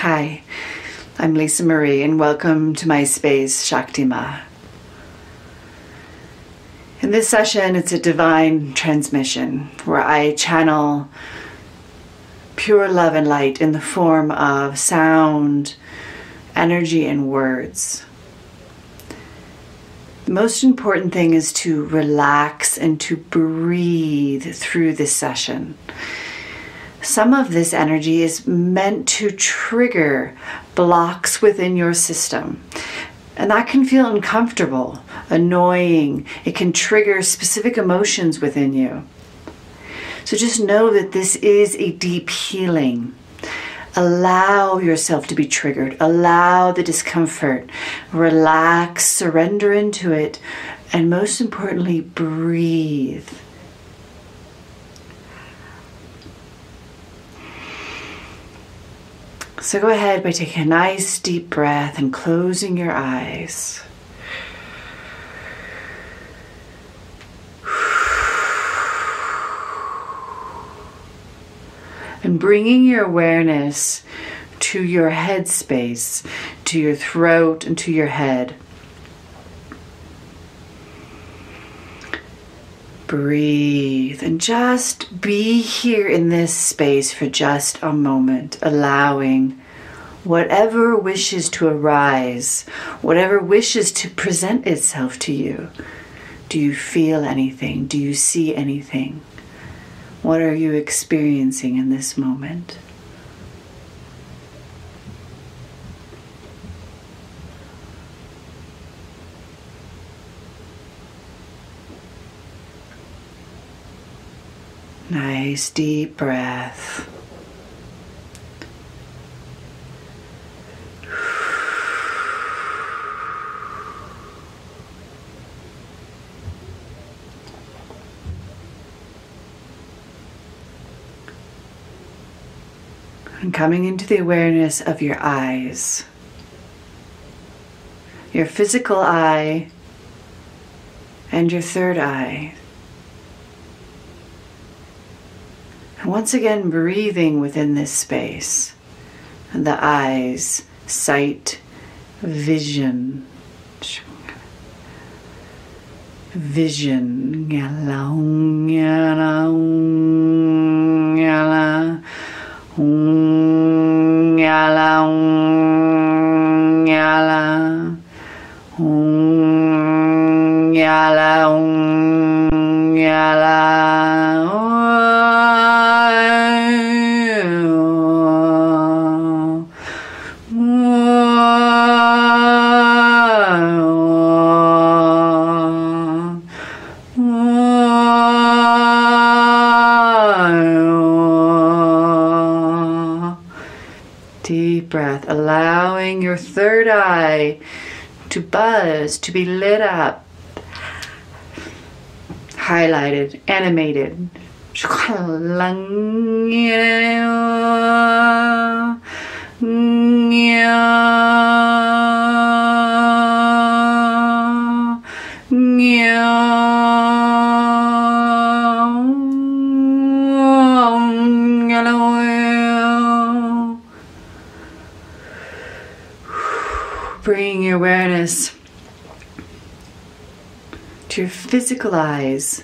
Hi, I'm Lisa Marie, and welcome to my space, Shaktima. In this session, it's a divine transmission where I channel pure love and light in the form of sound, energy, and words. The most important thing is to relax and to breathe through this session. Some of this energy is meant to trigger blocks within your system. And that can feel uncomfortable, annoying. It can trigger specific emotions within you. So just know that this is a deep healing. Allow yourself to be triggered. Allow the discomfort. Relax, surrender into it, and most importantly, breathe. So go ahead by taking a nice deep breath and closing your eyes. and bringing your awareness to your head space, to your throat, and to your head. Breathe and just be here in this space for just a moment, allowing whatever wishes to arise, whatever wishes to present itself to you. Do you feel anything? Do you see anything? What are you experiencing in this moment? Nice deep breath. And coming into the awareness of your eyes. Your physical eye and your third eye. Once again, breathing within this space. The eyes, sight, vision. Vision. Deep to buzz, to be lit up, highlighted, animated. Physical eyes.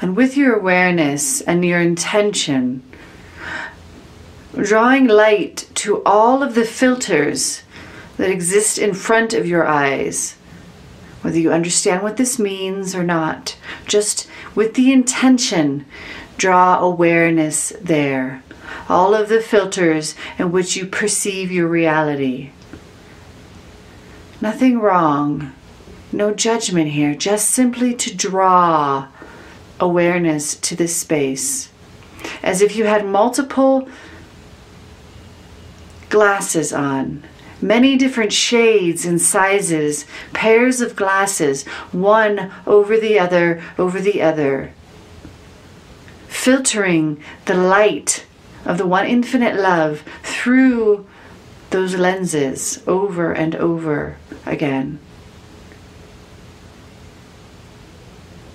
And with your awareness and your intention, drawing light to all of the filters that exist in front of your eyes. Whether you understand what this means or not, just with the intention, draw awareness there. All of the filters in which you perceive your reality. Nothing wrong, no judgment here, just simply to draw awareness to this space. As if you had multiple glasses on, many different shades and sizes, pairs of glasses, one over the other, over the other, filtering the light of the one infinite love through those lenses over and over again.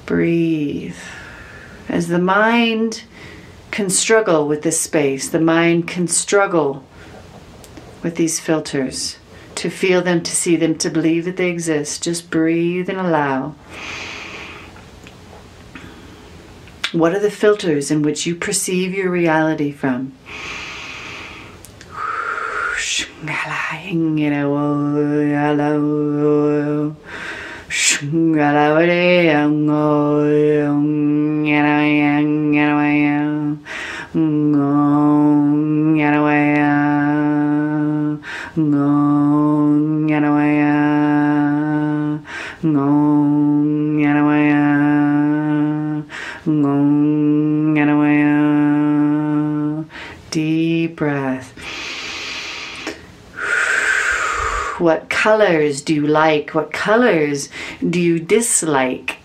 Breathe. As the mind can struggle with this space. The mind can struggle with these filters. To feel them, to see them, to believe that they exist. Just breathe and allow. What are the filters in which you perceive your reality from? Oh, Deep breath. What colors do you like? What colors do you dislike?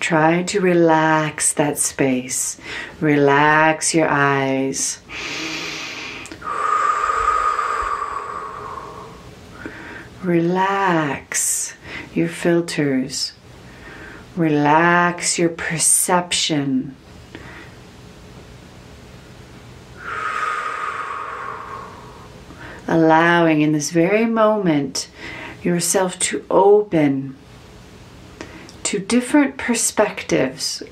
Try to relax that space. Relax your eyes. Relax your filters. Relax your perception. Allowing in this very moment yourself to open to different perspectives.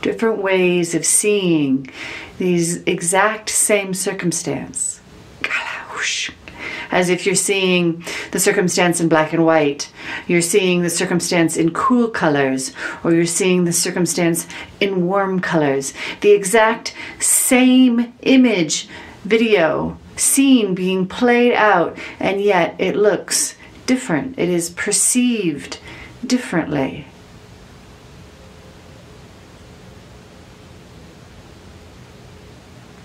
Different ways of seeing these exact same circumstance. As if you're seeing the circumstance in black and white, you're seeing the circumstance in cool colors, or you're seeing the circumstance in warm colors. The exact same image, video, scene being played out, and yet it looks different. It is perceived differently.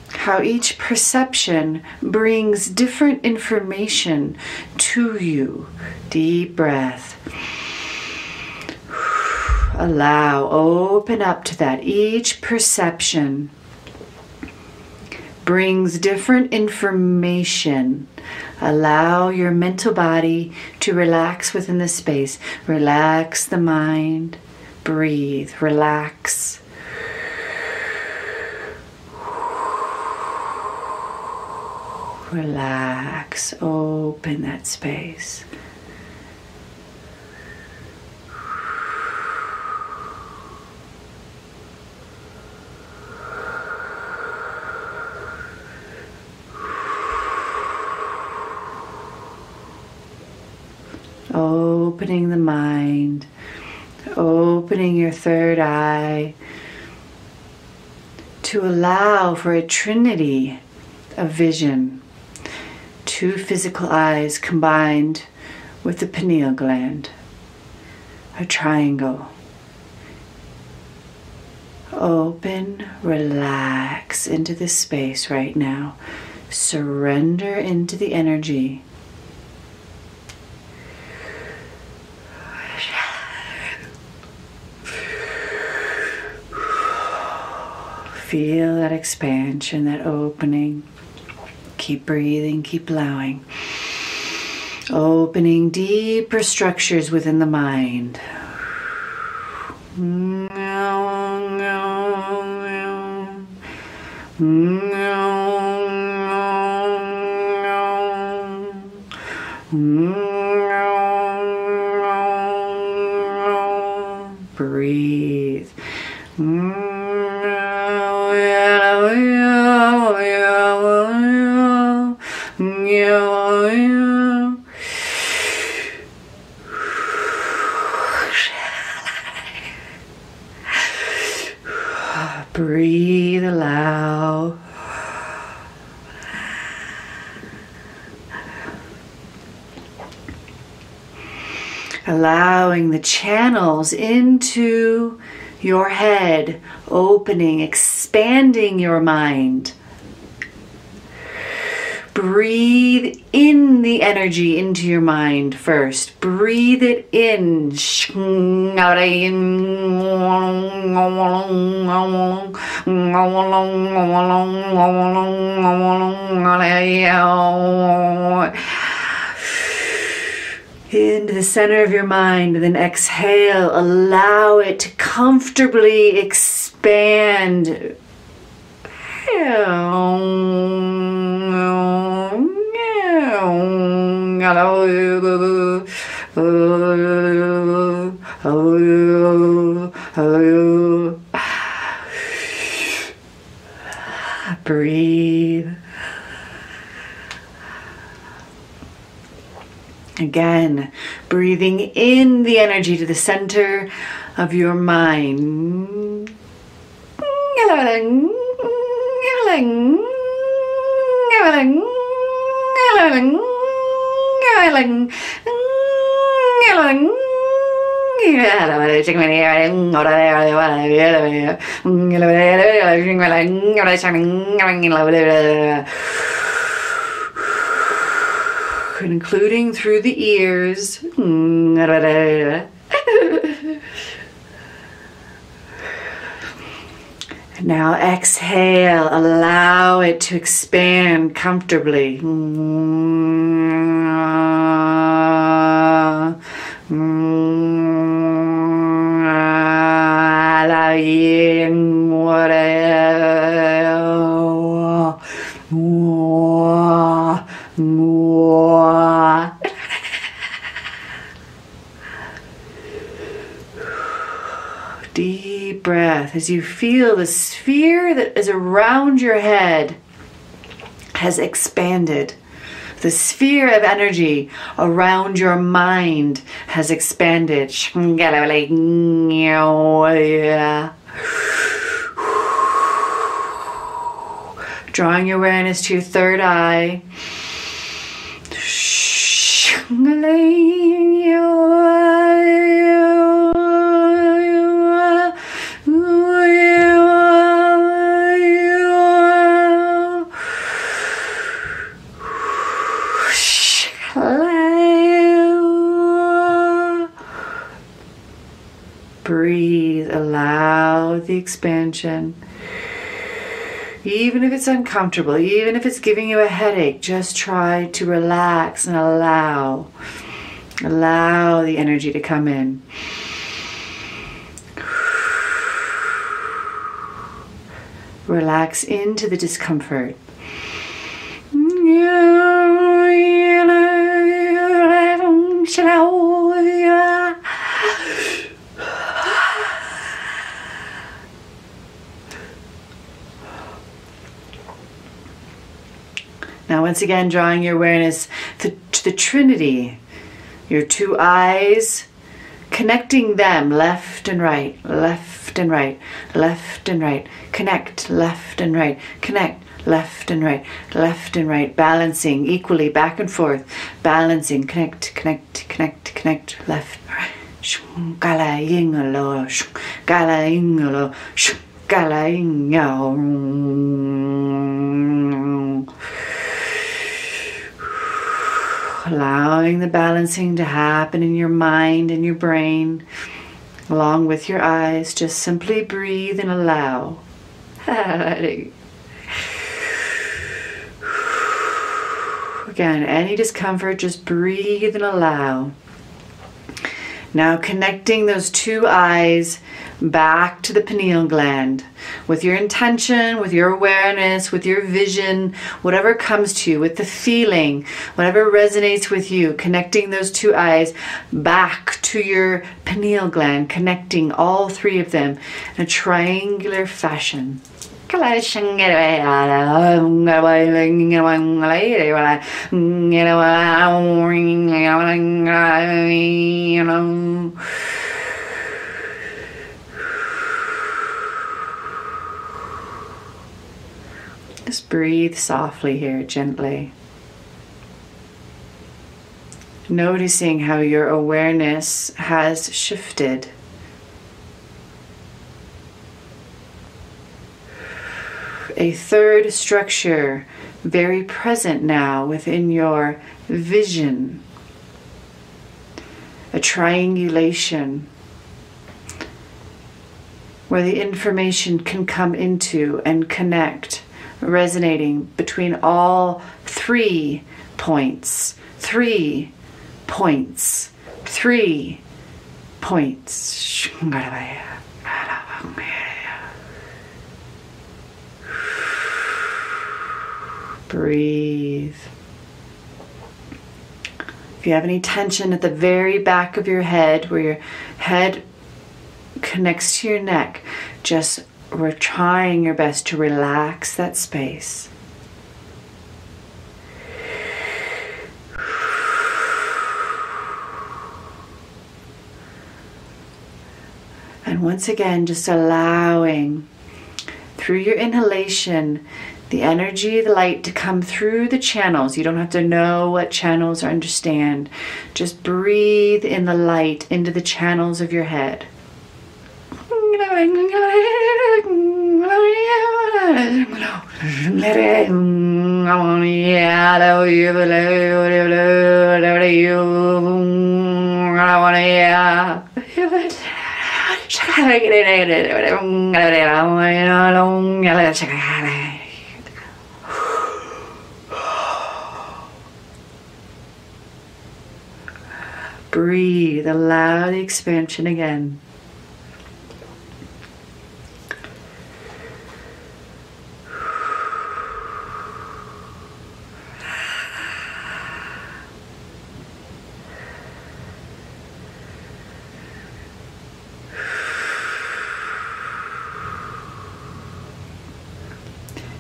How each perception brings different information to you. Deep breath. Allow, open up to that. Each perception brings different information. Allow your mental body to relax within the space. Relax the mind. Breathe. Relax. Relax. Open that space. Opening the mind, opening your third eye to allow for a trinity of vision. Two physical eyes combined with the pineal gland, a triangle. Open, relax into this space right now. Surrender into the energy Feel that expansion, that opening. Keep breathing, keep allowing. Opening deeper structures within the mind. Breathe. Allowing the channels into your head, opening, expanding your mind. Breathe in the energy into your mind first. Breathe it in. Into the center of your mind, then exhale. Allow it to comfortably expand. Breathe. Again, breathing in the energy to the center of your mind. including through the ears. Now exhale, allow it to expand comfortably. Deep breath as you feel the sphere that is around your head has expanded. The sphere of energy around your mind has expanded. Drawing your awareness to your third eye. Breathe, allow the expansion. Even if it's uncomfortable, even if it's giving you a headache, just try to relax and allow. Allow the energy to come in. Relax into the discomfort. Now, once again, drawing your awareness to, to the Trinity, your two eyes, connecting them left and right, left and right, left and right. Connect left and right, connect left and right, left and right, balancing equally back and forth, balancing, connect, connect, connect, connect, left, right. Gala. Allowing the balancing to happen in your mind and your brain, along with your eyes. Just simply breathe and allow. Again, any discomfort, just breathe and allow. Now connecting those two eyes back to the pineal gland with your intention, with your awareness, with your vision, whatever comes to you, with the feeling, whatever resonates with you, connecting those two eyes back to your pineal gland, connecting all three of them in a triangular fashion. Just breathe softly here, gently. Noticing how your awareness has shifted. A third structure very present now within your vision. A triangulation where the information can come into and connect, resonating between all three points. Three points. Three points. Breathe. If you have any tension at the very back of your head, where your head connects to your neck, just we're trying your best to relax that space. And once again, just allowing through your inhalation the energy, the light to come through the channels. You don't have to know what channels or understand. Just breathe in the light into the channels of your head. Breathe, allow the expansion again.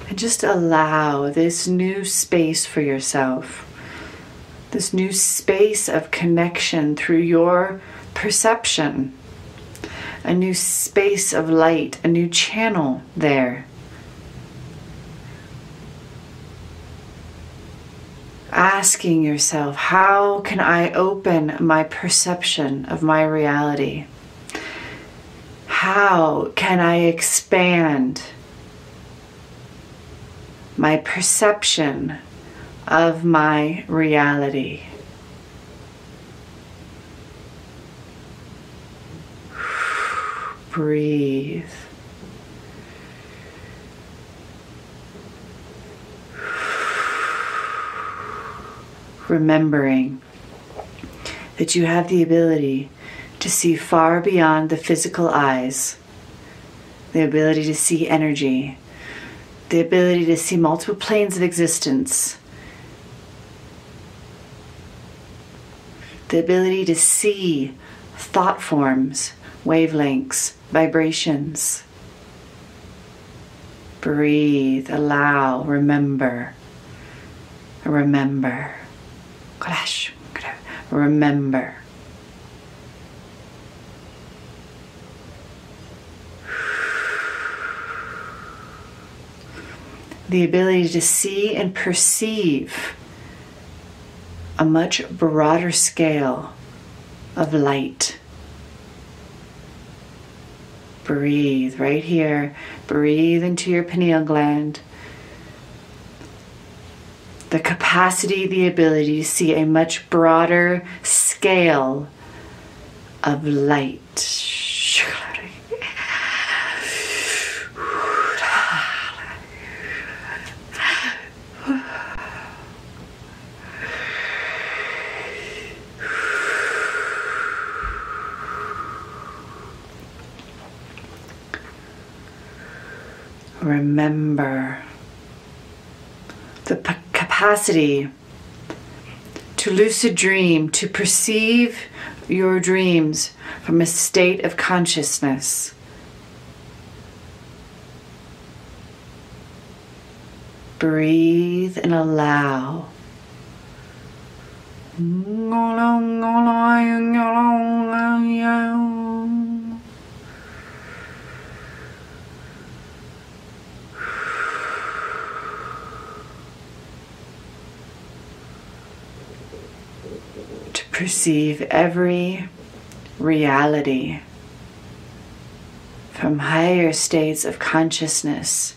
And just allow this new space for yourself this new space of connection through your perception, a new space of light, a new channel there. Asking yourself, how can I open my perception of my reality? How can I expand my perception of my reality. Breathe. Remembering that you have the ability to see far beyond the physical eyes, the ability to see energy, the ability to see multiple planes of existence the ability to see thought forms, wavelengths, vibrations. Breathe, allow, remember. Remember. Remember. The ability to see and perceive a much broader scale of light. Breathe right here. Breathe into your pineal gland. The capacity, the ability to see a much broader scale of light. Remember the capacity to lucid dream, to perceive your dreams from a state of consciousness. Breathe and allow. Perceive every reality from higher states of consciousness,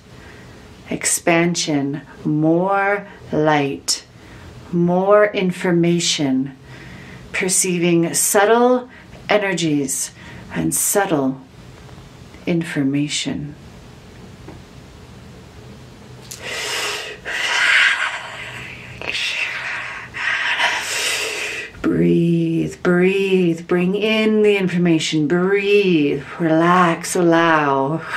expansion, more light, more information, perceiving subtle energies and subtle information. Breathe, breathe, bring in the information, breathe, relax, allow.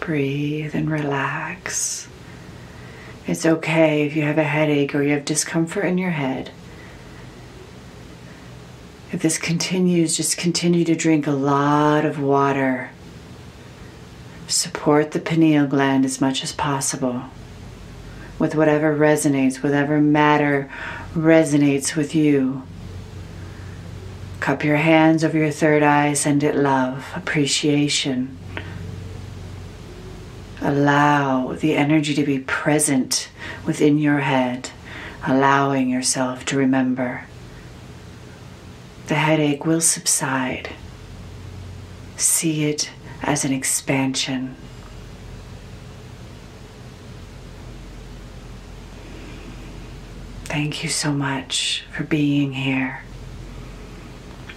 Breathe and relax. It's okay if you have a headache or you have discomfort in your head. If this continues, just continue to drink a lot of water. Support the pineal gland as much as possible with whatever resonates, whatever matter resonates with you. Cup your hands over your third eye, send it love, appreciation. Allow the energy to be present within your head, allowing yourself to remember. The headache will subside. See it as an expansion. Thank you so much for being here.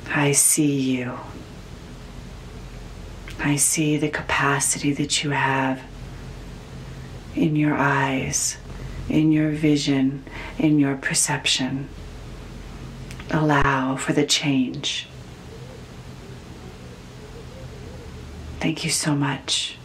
I see you. I see the capacity that you have in your eyes, in your vision, in your perception. Allow for the change. Thank you so much.